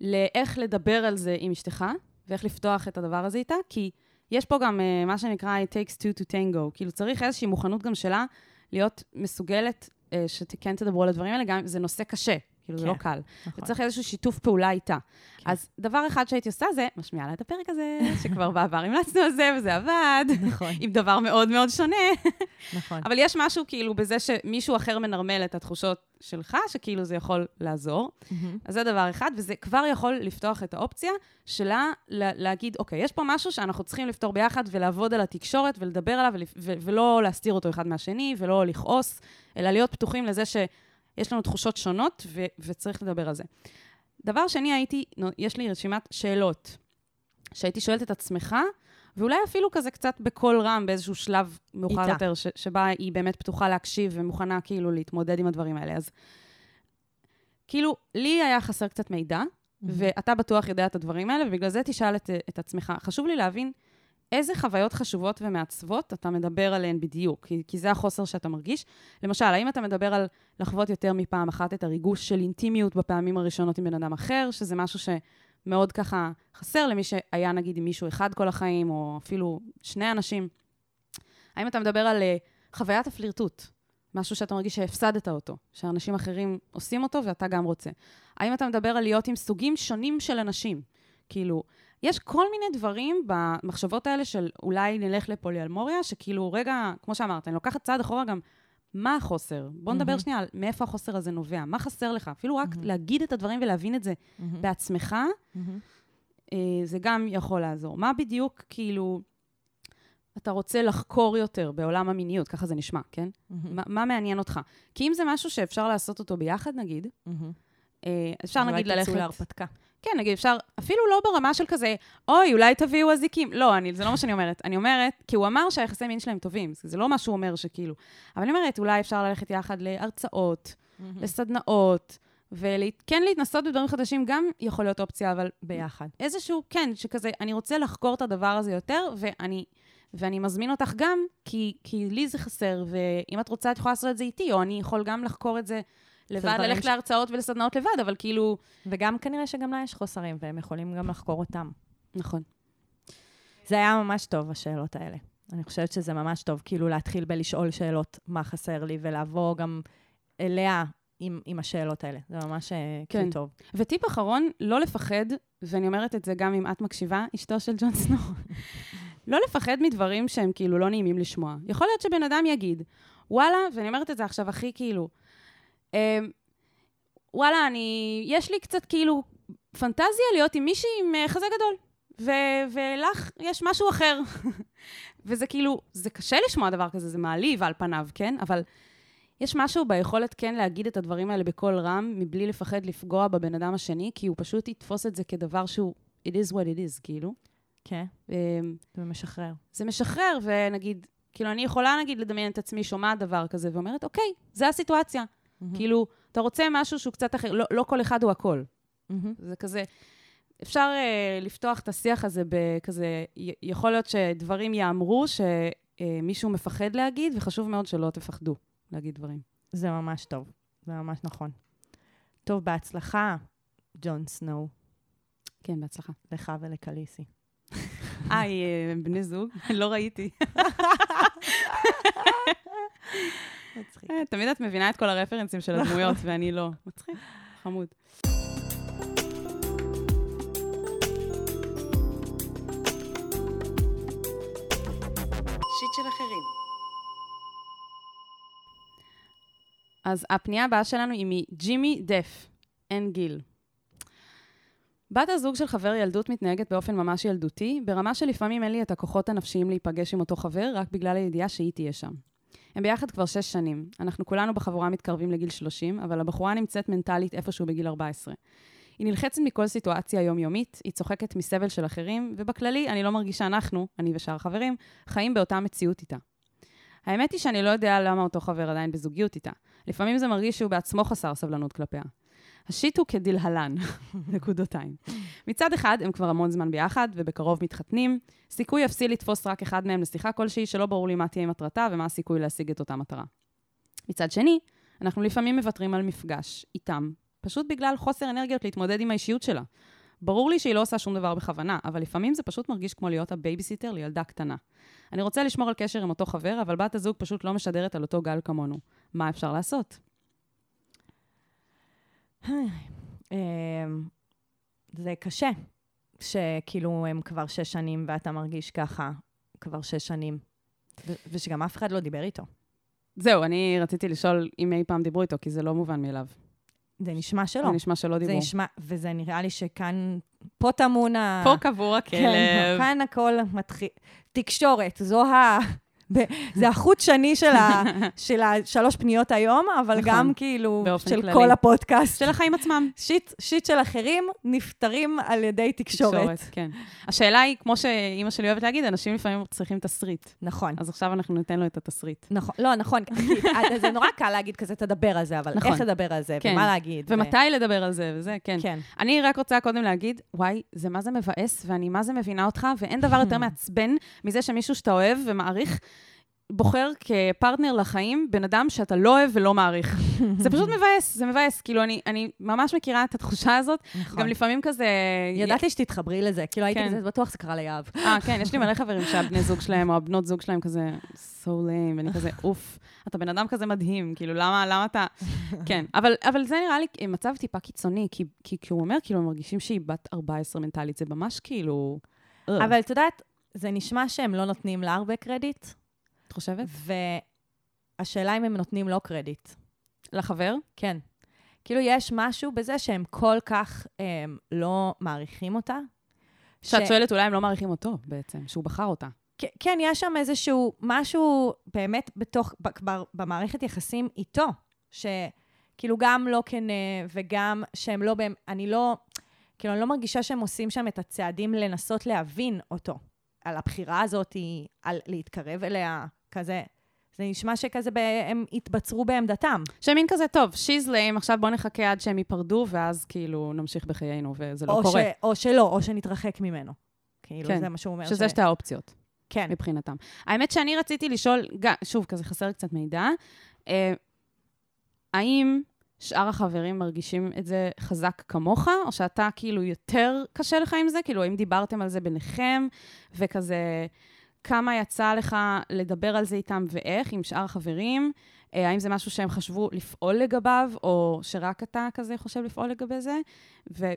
לאיך לדבר על זה עם אשתך, ואיך לפתוח את הדבר הזה איתה, כי יש פה גם uh, מה שנקרא it takes two to tango. כאילו, צריך איזושהי מוכנות גם שלה להיות מסוגלת uh, שכן תדברו על הדברים האלה, גם אם זה נושא קשה. כאילו, זה כן, לא קל. נכון. וצריך איזשהו שיתוף פעולה איתה. כן. אז דבר אחד שהייתי עושה זה, משמיעה לה את הפרק הזה, שכבר בעבר המלצנו על זה, וזה עבד. נכון, עם דבר מאוד מאוד שונה. נכון. אבל יש משהו כאילו בזה שמישהו אחר מנרמל את התחושות שלך, שכאילו זה יכול לעזור. אז זה דבר אחד, וזה כבר יכול לפתוח את האופציה שלה לה, להגיד, אוקיי, יש פה משהו שאנחנו צריכים לפתור ביחד ולעבוד על התקשורת ולדבר עליו ו- ולא להסתיר אותו אחד מהשני ולא לכעוס, אלא להיות פתוחים לזה שיש לנו תחושות שונות ו- וצריך לדבר על זה. דבר שני, הייתי, יש לי רשימת שאלות שהייתי שואלת את עצמך, ואולי אפילו כזה קצת בקול רם באיזשהו שלב מאוחר איתה. יותר, ש- שבה היא באמת פתוחה להקשיב ומוכנה כאילו להתמודד עם הדברים האלה. אז כאילו, לי היה חסר קצת מידע, ואתה בטוח יודע את הדברים האלה, ובגלל זה תשאל את, את עצמך. חשוב לי להבין איזה חוויות חשובות ומעצבות אתה מדבר עליהן בדיוק, כי, כי זה החוסר שאתה מרגיש. למשל, האם אתה מדבר על לחוות יותר מפעם אחת את הריגוש של אינטימיות בפעמים הראשונות עם בן אדם אחר, שזה משהו שמאוד ככה חסר למי שהיה נגיד עם מישהו אחד כל החיים, או אפילו שני אנשים. האם אתה מדבר על uh, חוויית הפלירטוט, משהו שאתה מרגיש שהפסדת אותו, שאנשים אחרים עושים אותו ואתה גם רוצה? האם אתה מדבר על להיות עם סוגים שונים של אנשים? כאילו, יש כל מיני דברים במחשבות האלה של אולי נלך לפוליאלמוריה, שכאילו, רגע, כמו שאמרת, אני לוקחת צעד אחורה גם, מה החוסר? בוא נדבר מהמם. שנייה על מאיפה החוסר הזה נובע, מה חסר לך? אפילו רק מהמם. להגיד את הדברים ולהבין את זה מהמם. בעצמך, מהמם. אה, זה גם יכול לעזור. מה בדיוק, כאילו, אתה רוצה לחקור יותר בעולם המיניות, ככה זה נשמע, כן? מהמם. מה, מה מעניין אותך? כי אם זה משהו שאפשר לעשות אותו ביחד, נגיד, מהמם. אה, אפשר אולי נגיד תצאו ללכת... להרפתקה. כן, נגיד, אפשר, אפילו לא ברמה של כזה, אוי, אולי תביאו אזיקים. לא, אני, זה לא מה שאני אומרת. אני אומרת, כי הוא אמר שהיחסי מין שלהם טובים, זה לא מה שהוא אומר שכאילו. אבל אני אומרת, אולי אפשר ללכת יחד להרצאות, לסדנאות, וכן להתנסות בדברים חדשים גם יכול להיות אופציה, אבל ביחד. איזשהו, כן, שכזה, אני רוצה לחקור את הדבר הזה יותר, ואני, ואני מזמין אותך גם, כי, כי לי זה חסר, ואם את רוצה, את יכולה לעשות את זה איתי, או אני יכול גם לחקור את זה לבד, ללכת ש- להרצאות ולסדנאות לבד, אבל כאילו... וגם כנראה שגם לה יש חוסרים, והם יכולים גם לחקור אותם. נכון. זה היה ממש טוב, השאלות האלה. אני חושבת שזה ממש טוב, כאילו להתחיל בלשאול שאלות מה חסר לי, ולבוא גם אליה עם, עם השאלות האלה. זה ממש אה, כן. כלי טוב. וטיפ אחרון, לא לפחד, ואני אומרת את זה גם אם את מקשיבה, אשתו של ג'ון סנו, לא לפחד מדברים שהם כאילו לא נעימים לשמוע. יכול להיות שבן אדם יגיד, וואלה, ואני אומרת את זה עכשיו הכי כאילו, וואלה, אני, יש לי קצת כאילו פנטזיה להיות עם מישהי עם אה, חזה גדול, ו- ולך יש משהו אחר. וזה כאילו, זה קשה לשמוע דבר כזה, זה מעליב על פניו, כן? אבל יש משהו ביכולת כן להגיד את הדברים האלה בקול רם, מבלי לפחד לפגוע בבן אדם השני, כי הוא פשוט יתפוס את זה כדבר שהוא, it is what it is, כאילו. כן, אמ, זה משחרר. זה משחרר, ונגיד, כאילו, אני יכולה, נגיד, לדמיין את עצמי שומעת דבר כזה, ואומרת, אוקיי, זה הסיטואציה. כאילו, אתה רוצה משהו שהוא קצת אחר, לא, לא כל אחד הוא הכל. מהמם. זה כזה, אפשר uh, לפתוח את השיח הזה בכזה, יכול להיות שדברים יאמרו שמישהו מפחד להגיד, וחשוב מאוד שלא תפחדו להגיד דברים. זה ממש טוב, זה ממש נכון. טוב, בהצלחה, ג'ון סנואו, כן, בהצלחה. לך ולקליסי. אה, היא אה, בני זוג? לא ראיתי. מצחיק. אה, תמיד את מבינה את כל הרפרנסים של הדמויות, ואני לא. מצחיק, חמוד. שיט של אחרים. אז הפנייה הבאה שלנו היא מג'ימי דף, אין גיל. בת הזוג של חבר ילדות מתנהגת באופן ממש ילדותי, ברמה שלפעמים אין לי את הכוחות הנפשיים להיפגש עם אותו חבר, רק בגלל הידיעה שהיא תהיה שם. הם ביחד כבר שש שנים. אנחנו כולנו בחבורה מתקרבים לגיל 30, אבל הבחורה נמצאת מנטלית איפשהו בגיל 14. היא נלחצת מכל סיטואציה יומיומית, היא צוחקת מסבל של אחרים, ובכללי, אני לא מרגישה אנחנו, אני ושאר החברים, חיים באותה מציאות איתה. האמת היא שאני לא יודע למה אותו חבר עדיין בזוגיות איתה. לפעמים זה מרגיש שהוא בעצמו חסר סבלנות כלפיה. השיט הוא כדלהלן, נקודותיים. מצד אחד, הם כבר המון זמן ביחד, ובקרוב מתחתנים. סיכוי אפסי לתפוס רק אחד מהם לשיחה כלשהי, שלא ברור לי מה תהיה מטרתה ומה הסיכוי להשיג את אותה מטרה. מצד שני, אנחנו לפעמים מוותרים על מפגש איתם, פשוט בגלל חוסר אנרגיות להתמודד עם האישיות שלה. ברור לי שהיא לא עושה שום דבר בכוונה, אבל לפעמים זה פשוט מרגיש כמו להיות הבייביסיטר לילדה קטנה. אני רוצה לשמור על קשר עם אותו חבר, אבל בת הזוג פשוט לא משדרת על אותו גל כמונו. מה אפשר לעשות? אמ, זה קשה, שכאילו הם כבר שש שנים ואתה מרגיש ככה כבר שש שנים, ו- ושגם אף אחד לא דיבר איתו. זהו, אני רציתי לשאול אם אי פעם דיברו איתו, כי זה לא מובן מאליו. זה נשמע שלא. זה נשמע שלא זה דיברו. נשמע, וזה נראה לי שכאן, פה טמון ה... פה קבור הכלב. כן, כאן הכל מתחיל. תקשורת, זו ה... זה החוט שני של, ה... של השלוש פניות היום, אבל נכון, גם כאילו של כללי. כל הפודקאסט. של החיים עצמם. שיט, שיט של אחרים נפתרים על ידי תקשורת. כן. השאלה היא, כמו שאימא שלי אוהבת להגיד, אנשים לפעמים צריכים תסריט. נכון. אז עכשיו אנחנו ניתן לו את התסריט. נכון, לא, נכון, כי זה נורא קל להגיד כזה, תדבר על זה, אבל נכון. איך לדבר על זה, כן. ומה להגיד. ו- ומתי לדבר על זה וזה, כן. כן. אני רק רוצה קודם להגיד, וואי, זה מה זה מבאס, ואני מה זה מבינה אותך, ואין דבר יותר מעצבן מזה שמישהו שאתה אוהב ומעריך, בוחר כפרטנר לחיים בן אדם שאתה לא אוהב ולא מעריך. זה פשוט מבאס, זה מבאס. כאילו, אני, אני ממש מכירה את התחושה הזאת. נכון. גם לפעמים כזה... ידעתי שתתחברי לזה, כאילו הייתי כן. כזה, בטוח זה קרה ליהב. אה, כן, יש לי מלא חברים שהבני זוג שלהם, או הבנות זוג שלהם כזה, so lame, ואני כזה, אוף, אתה בן אדם כזה מדהים, כאילו, למה, למה אתה... כן, אבל, אבל זה נראה לי מצב טיפה קיצוני, כי, כי, כי הוא אומר, כאילו, הם מרגישים שהיא בת 14 מנטלית, זה ממש כאילו... אה, אבל את יודעת, זה נשמע שהם לא נותנים לה הרבה קרדיט, את חושבת? והשאלה אם הם נותנים לו קרדיט. לחבר? כן. כאילו, יש משהו בזה שהם כל כך הם, לא מעריכים אותה. שאת ש- שואלת, אולי הם לא מעריכים אותו בעצם, שהוא בחר אותה. כן, כן, יש שם איזשהו משהו באמת בתוך, במערכת יחסים איתו, שכאילו גם לא כנה וגם שהם לא, אני לא, כאילו, אני לא מרגישה שהם עושים שם את הצעדים לנסות להבין אותו, על הבחירה הזאת, על להתקרב אליה, כזה. זה נשמע שכזה, ב- הם התבצרו בעמדתם. שמין כזה, טוב, she's lame, עכשיו בוא נחכה עד שהם ייפרדו, ואז כאילו נמשיך בחיינו, וזה לא או, קורה. ש, או שלא, או שנתרחק ממנו. כאילו, כן, זה מה שהוא אומר. שזה ש... שתי האופציות. כן. מבחינתם. האמת שאני רציתי לשאול, שוב, כזה חסר קצת מידע, אה, האם שאר החברים מרגישים את זה חזק כמוך, או שאתה כאילו יותר קשה לך עם זה? כאילו, האם דיברתם על זה ביניכם, וכזה, כמה יצא לך לדבר על זה איתם ואיך, עם שאר החברים? אה, האם זה משהו שהם חשבו לפעול לגביו, או שרק אתה כזה חושב לפעול לגבי זה? ו...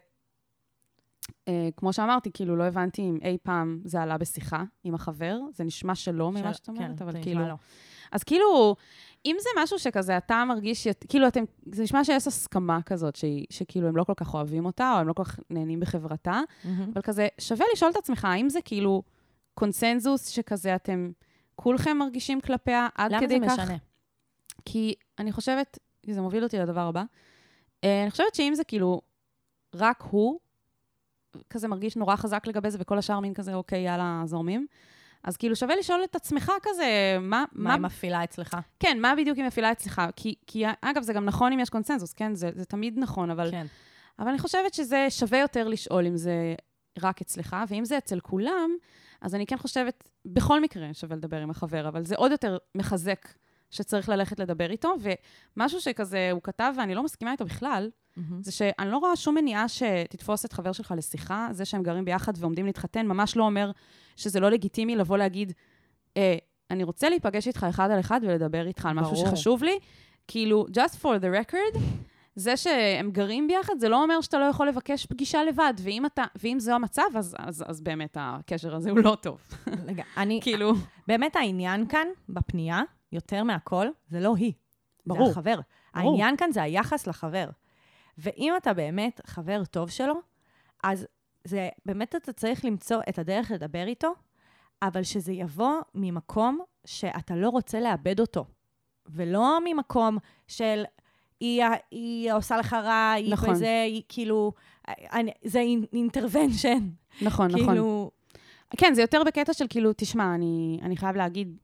אה, שאמרתי, כאילו, לא הבנתי אם אי פעם זה עלה בשיחה עם החבר. זה נשמע שלא ממה שאת אומרת, כן, אבל כאילו... לא. אז כאילו, אם זה משהו שכזה אתה מרגיש, ש- כאילו אתם, זה נשמע שיש הסכמה כזאת, שהיא, שכאילו הם לא כל כך אוהבים אותה, או הם לא כל כך נהנים בחברתה, מהמם. אבל כזה, שווה לשאול את עצמך, האם זה כאילו קונסנזוס שכזה אתם כולכם מרגישים כלפיה עד למה כדי זה כך? משנה? כי אני חושבת, זה מוביל אותי לדבר הבא, אה, אני חושבת שאם זה כאילו רק הוא, כזה מרגיש נורא חזק לגבי זה, וכל השאר מין כזה, אוקיי, יאללה, זורמים, אז כאילו שווה לשאול את עצמך כזה, מה, מה היא מפעילה אצלך? כן, מה בדיוק היא מפעילה אצלך? כי, כי אגב, זה גם נכון אם יש קונסנזוס, כן? זה, זה תמיד נכון, אבל, כן. אבל אני חושבת שזה שווה יותר לשאול אם זה רק אצלך, ואם זה אצל כולם, אז אני כן חושבת, בכל מקרה שווה לדבר עם החבר, אבל זה עוד יותר מחזק שצריך ללכת לדבר איתו, ומשהו שכזה הוא כתב, ואני לא מסכימה איתו בכלל, מהמם. זה שאני לא רואה שום מניעה שתתפוס את חבר שלך לשיחה. זה שהם גרים ביחד ועומדים להתחתן, ממש לא אומר שזה לא לגיטימי לבוא להגיד, אה, אני רוצה להיפגש איתך אחד על אחד ולדבר איתך על משהו ברור. שחשוב לי. כאילו, just for the record, זה שהם גרים ביחד, זה לא אומר שאתה לא יכול לבקש פגישה לבד. ואם, אתה, ואם זה המצב, אז, אז, אז באמת הקשר הזה הוא לא טוב. רגע, אני, כאילו, באמת העניין כאן, בפנייה, יותר מהכל, זה לא היא. ברור. זה החבר. ברור. העניין כאן זה היחס לחבר. ואם אתה באמת חבר טוב שלו, אז זה, באמת אתה צריך למצוא את הדרך לדבר איתו, אבל שזה יבוא ממקום שאתה לא רוצה לאבד אותו, ולא ממקום של היא, היא עושה לך רע, היא נכון. בזה, היא כאילו, אני, זה אינטרוונשן. נכון, נכון. כאילו, כן, זה יותר בקטע של כאילו, תשמע, אני, אני חייב להגיד,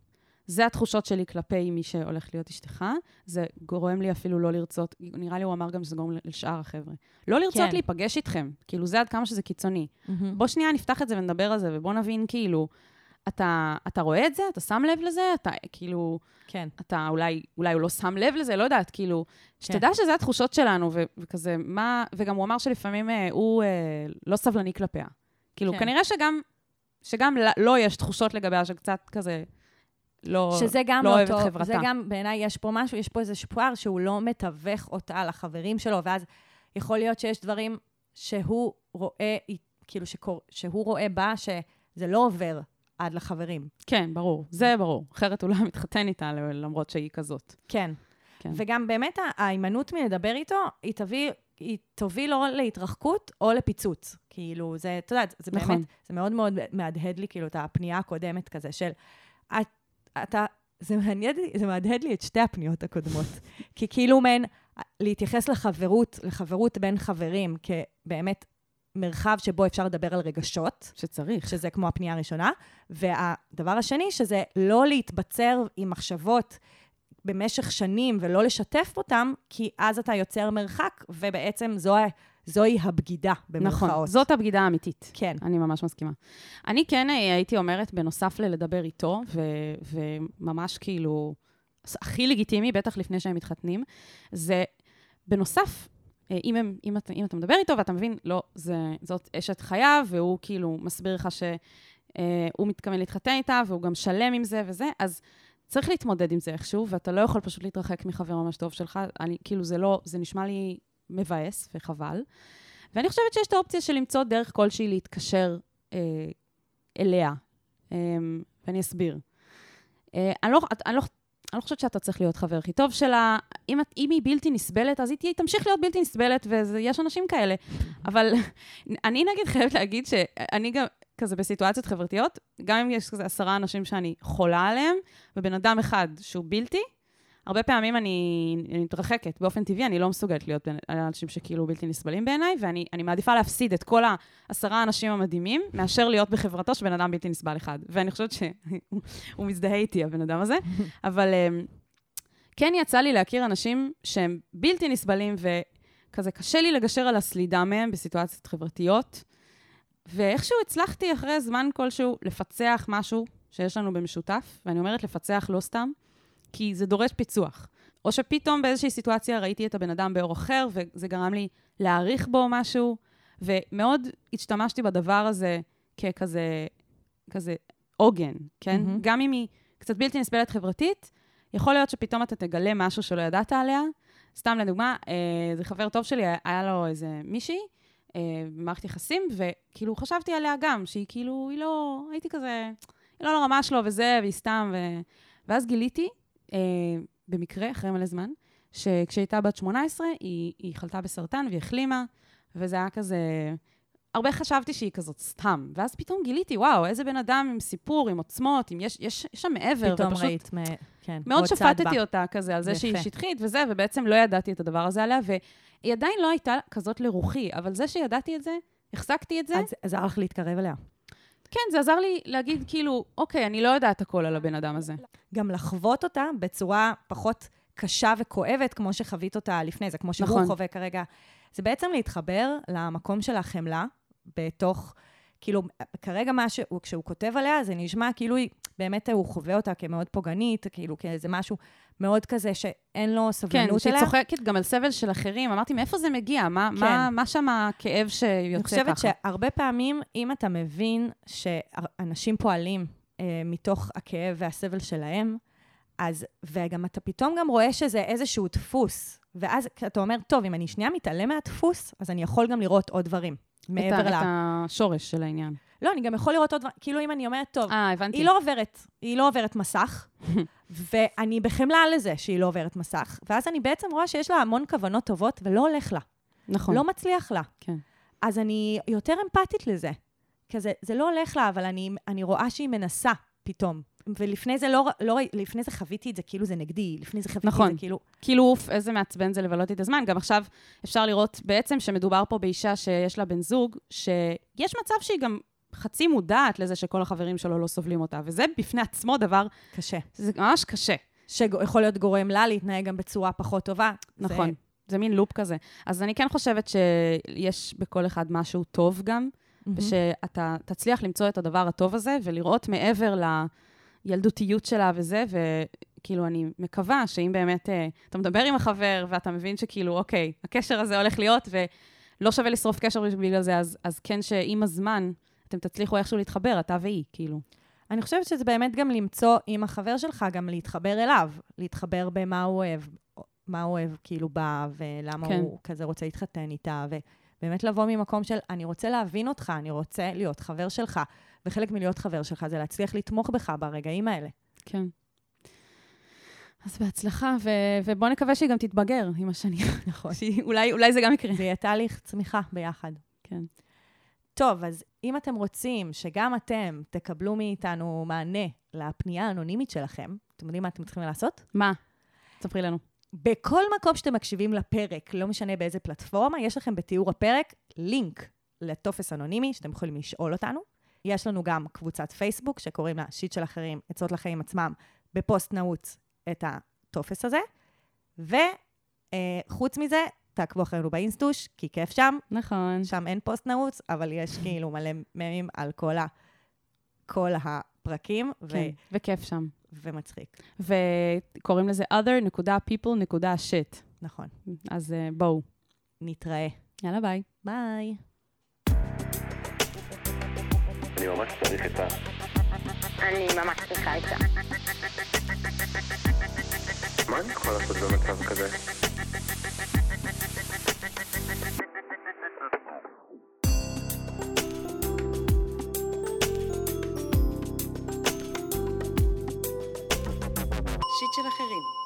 זה התחושות שלי כלפי מי שהולך להיות אשתך. זה גורם לי אפילו לא לרצות, נראה לי הוא אמר גם שזה גורם לשאר החבר'ה. לא לרצות כן. להיפגש איתכם. כאילו, זה עד כמה שזה קיצוני. מהמם. בוא שנייה נפתח את זה ונדבר על זה, ובוא נבין, כאילו, אתה, אתה רואה את זה? אתה שם לב לזה? אתה, כאילו, כן. אתה אולי, אולי הוא לא שם לב לזה, לא יודעת, כאילו, שתדע שזה התחושות שלנו, ו- וכזה, מה, וגם הוא אמר שלפעמים אה, הוא אה, לא סבלני כלפיה. כאילו, כן. כנראה שגם, שגם ל- לו יש תחושות לגביה שקצת כזה, לא, שזה גם לא לא, אוהב את חברתה. זה גם, בעיניי, יש פה משהו, יש פה איזה שפואר שהוא לא מתווך אותה לחברים שלו, ואז יכול להיות שיש דברים שהוא רואה, כאילו, שקור, שהוא רואה בה, שזה לא עובר עד לחברים. כן, ברור, זה ברור. אחרת הוא לא מתחתן איתה, למרות שהיא כזאת. כן. כן. וגם באמת ההימנעות מלדבר איתו, היא תביא, היא תוביל או להתרחקות או לפיצוץ. כאילו, זה, אתה יודע, זה נכון. באמת, זה מאוד מאוד מהדהד לי, כאילו, את הפנייה הקודמת כזה של, את, אתה, זה מעניין, לי- זה מהדהד לי את שתי הפניות הקודמות. כי כאילו מעין, להתייחס לחברות, לחברות בין חברים, כבאמת מרחב שבו אפשר לדבר על רגשות, שצריך. שזה כמו הפנייה הראשונה, והדבר השני, שזה לא להתבצר עם מחשבות במשך שנים ולא לשתף אותם, כי אז אתה יוצר מרחק, ובעצם זו, זוהי הבגידה, במרכאות. נכון, זאת הבגידה האמיתית. כן. אני ממש מסכימה. אני כן אה, הייתי אומרת, בנוסף ללדבר איתו, ו- וממש כאילו, הכי לגיטימי, בטח לפני שהם מתחתנים, זה בנוסף, אם, הם, אם, אתה, אם אתה מדבר איתו ואתה מבין, לא, זה, זאת אשת חייו, והוא כאילו מסביר לך שהוא מתכוון להתחתן איתה, והוא גם שלם עם זה וזה, אז צריך להתמודד עם זה איכשהו, ואתה לא יכול פשוט להתרחק מחבר ממש טוב שלך. אני, כאילו, זה לא, זה נשמע לי מבאס וחבל. ואני חושבת שיש את האופציה של למצוא דרך כלשהי להתקשר אה, אליה, אה, ואני אסביר. אה, אני, לא, אני, לא, אני לא חושבת שאתה צריך להיות חבר הכי טוב שלה. אם, את- אם היא בלתי נסבלת, אז היא תהיה- תמשיך להיות בלתי נסבלת, ויש אנשים כאלה. אבל אני נגיד חייבת להגיד שאני גם כזה בסיטואציות חברתיות, גם אם יש כזה עשרה אנשים שאני חולה עליהם, ובן אדם אחד שהוא בלתי, הרבה פעמים אני, אני מתרחקת. באופן טבעי, אני לא מסוגלת להיות בין אנשים שכאילו בלתי נסבלים בעיניי, ואני אני מעדיפה להפסיד את כל העשרה האנשים המדהימים, מאשר להיות בחברתו של בן אדם בלתי נסבל אחד. ואני חושבת שהוא מזדהה איתי, הבן אדם הזה. אבל אמ, כן יצא לי להכיר אנשים שהם בלתי נסבלים, וכזה קשה לי לגשר על הסלידה מהם בסיטואציות חברתיות. ואיכשהו הצלחתי אחרי זמן כלשהו לפצח משהו שיש לנו במשותף, ואני אומרת לפצח לא סתם, כי זה דורש פיצוח. או שפתאום באיזושהי סיטואציה ראיתי את הבן אדם באור אחר, וזה גרם לי להעריך בו משהו, ומאוד השתמשתי בדבר הזה ככזה, כזה עוגן, כן? Mm-hmm. גם אם היא קצת בלתי נסבלת חברתית, יכול להיות שפתאום אתה תגלה משהו שלא ידעת עליה. סתם לדוגמה, אה, זה חבר טוב שלי, היה לו איזה מישהי, אה, במערכת יחסים, וכאילו חשבתי עליה גם, שהיא כאילו, היא לא, הייתי כזה, היא לא לרמה שלו וזה, והיא סתם, ו... ואז גיליתי, אה, במקרה, אחרי מלא זמן, שכשהיא הייתה בת 18, היא, היא חלתה בסרטן והיא החלימה, וזה היה כזה... הרבה חשבתי שהיא כזאת סתם, ואז פתאום גיליתי, וואו, איזה בן אדם עם סיפור, עם עוצמות, עם יש, יש, יש שם מעבר, פתאום ופשוט ראית, מ- כן. מאוד שפטתי בה. אותה כזה על זה יפה. שהיא שטחית וזה, ובעצם לא ידעתי את הדבר הזה עליה, והיא עדיין לא הייתה כזאת לרוחי, אבל זה שידעתי את זה, החזקתי את זה, אז עזר לך להתקרב אליה. כן, זה עזר לי להגיד כאילו, אוקיי, אני לא יודעת הכל על הבן אדם הזה. גם לחוות אותה בצורה פחות קשה וכואבת, כמו שחווית אותה לפני זה, כמו שהוא נכון. חווה כרגע. זה בעצם להתחבר למקום של החמלה בתוך, כאילו, כרגע מה שהוא, כשהוא כותב עליה, זה נשמע כאילו היא, באמת הוא חווה אותה כמאוד פוגענית, כאילו כאיזה משהו מאוד כזה שאין לו כן, סבלנות שהיא אליה. צוחקת גם על סבל של אחרים. אמרתי, מאיפה זה מגיע? מה, מה, מה שם הכאב שיוצא ככה? אני חושבת שהרבה פעמים, אם אתה מבין שאנשים פועלים אה, מתוך הכאב והסבל שלהם, אז, וגם אתה פתאום גם רואה שזה איזשהו דפוס, ואז אתה אומר, טוב, אם אני שנייה מתעלם מהדפוס, אז אני יכול גם לראות עוד דברים. מעבר את, ל... ה- את השורש של העניין. לא, אני גם יכול לראות עוד דברים, כאילו אם אני אומרת, טוב, אה, הבנתי. היא לא עוברת, היא לא עוברת מסך, ואני בחמלה לזה שהיא לא עוברת מסך, ואז אני בעצם רואה שיש לה המון כוונות טובות ולא הולך לה, נכון. לא מצליח לה. כן. אז אני יותר אמפתית לזה. כזה, זה לא הולך לה, אבל אני, אני רואה שהיא מנסה פתאום. ולפני זה לא, לא, לפני זה חוויתי את זה כאילו זה נגדי, לפני זה חוויתי נכון. את זה כאילו... כאילו, אוף, איזה מעצבן זה לבלות את הזמן. גם עכשיו אפשר לראות בעצם שמדובר פה באישה שיש לה בן זוג, שיש מצב שהיא גם חצי מודעת לזה שכל החברים שלו לא סובלים אותה, וזה בפני עצמו דבר, קשה. זה ממש קשה. שיכול להיות גורם לה להתנהג גם בצורה פחות טובה. נכון. זה, זה מין לופ כזה. אז אני כן חושבת שיש בכל אחד משהו טוב גם, ושאתה תצליח למצוא את הדבר הטוב הזה, ולראות מעבר לילדותיות שלה וזה, וכאילו, אני מקווה שאם באמת אה, אתה מדבר עם החבר, ואתה מבין שכאילו, אוקיי, הקשר הזה הולך להיות, ולא שווה לשרוף קשר בגלל זה, אז, אז כן שעם הזמן אתם תצליחו איכשהו להתחבר, אתה והיא, כאילו. אני חושבת שזה באמת גם למצוא עם החבר שלך, גם להתחבר אליו, להתחבר במה הוא אוהב, מה הוא אוהב כאילו בה, ולמה כן. הוא כזה רוצה להתחתן איתה, ובאמת לבוא ממקום של, אני רוצה להבין אותך, אני רוצה להיות חבר שלך, וחלק מלהיות חבר שלך זה להצליח לתמוך בך ברגעים האלה. כן. אז בהצלחה, ו- ובוא נקווה שהיא גם תתבגר עם השנים. נכון. שהיא- אולי, אולי זה גם יקרה. זה יהיה תהליך צמיחה ביחד. כן. טוב, אז אם אתם רוצים שגם אתם תקבלו מאיתנו מענה לפנייה האנונימית שלכם, אתם יודעים מה אתם צריכים לעשות? מה? ספרי לנו. בכל מקום שאתם מקשיבים לפרק, לא משנה באיזה פלטפורמה, יש לכם בתיאור הפרק לינק לטופס אנונימי שאתם יכולים לשאול אותנו. יש לנו גם קבוצת פייסבוק שקוראים לה שיט של אחרים, עצות לחיים עצמם, בפוסט נעוץ את הטופס הזה. וחוץ מזה, תעקבו אחרינו באינסטוש, כי כיף שם. נכון. שם אין פוסט נעוץ, אבל יש כאילו מלא ממים על כל, ה, כל הפרקים, ו, כן, וכיף שם. ומצחיק. וקוראים לזה other.people.shit. נכון. אז אה, בואו. נתראה. יאללה, ביי. ביי. אני ממש צריך את ה... אני ממש צריכה את ה... מה אני יכול לעשות במצב כזה? של אחרים.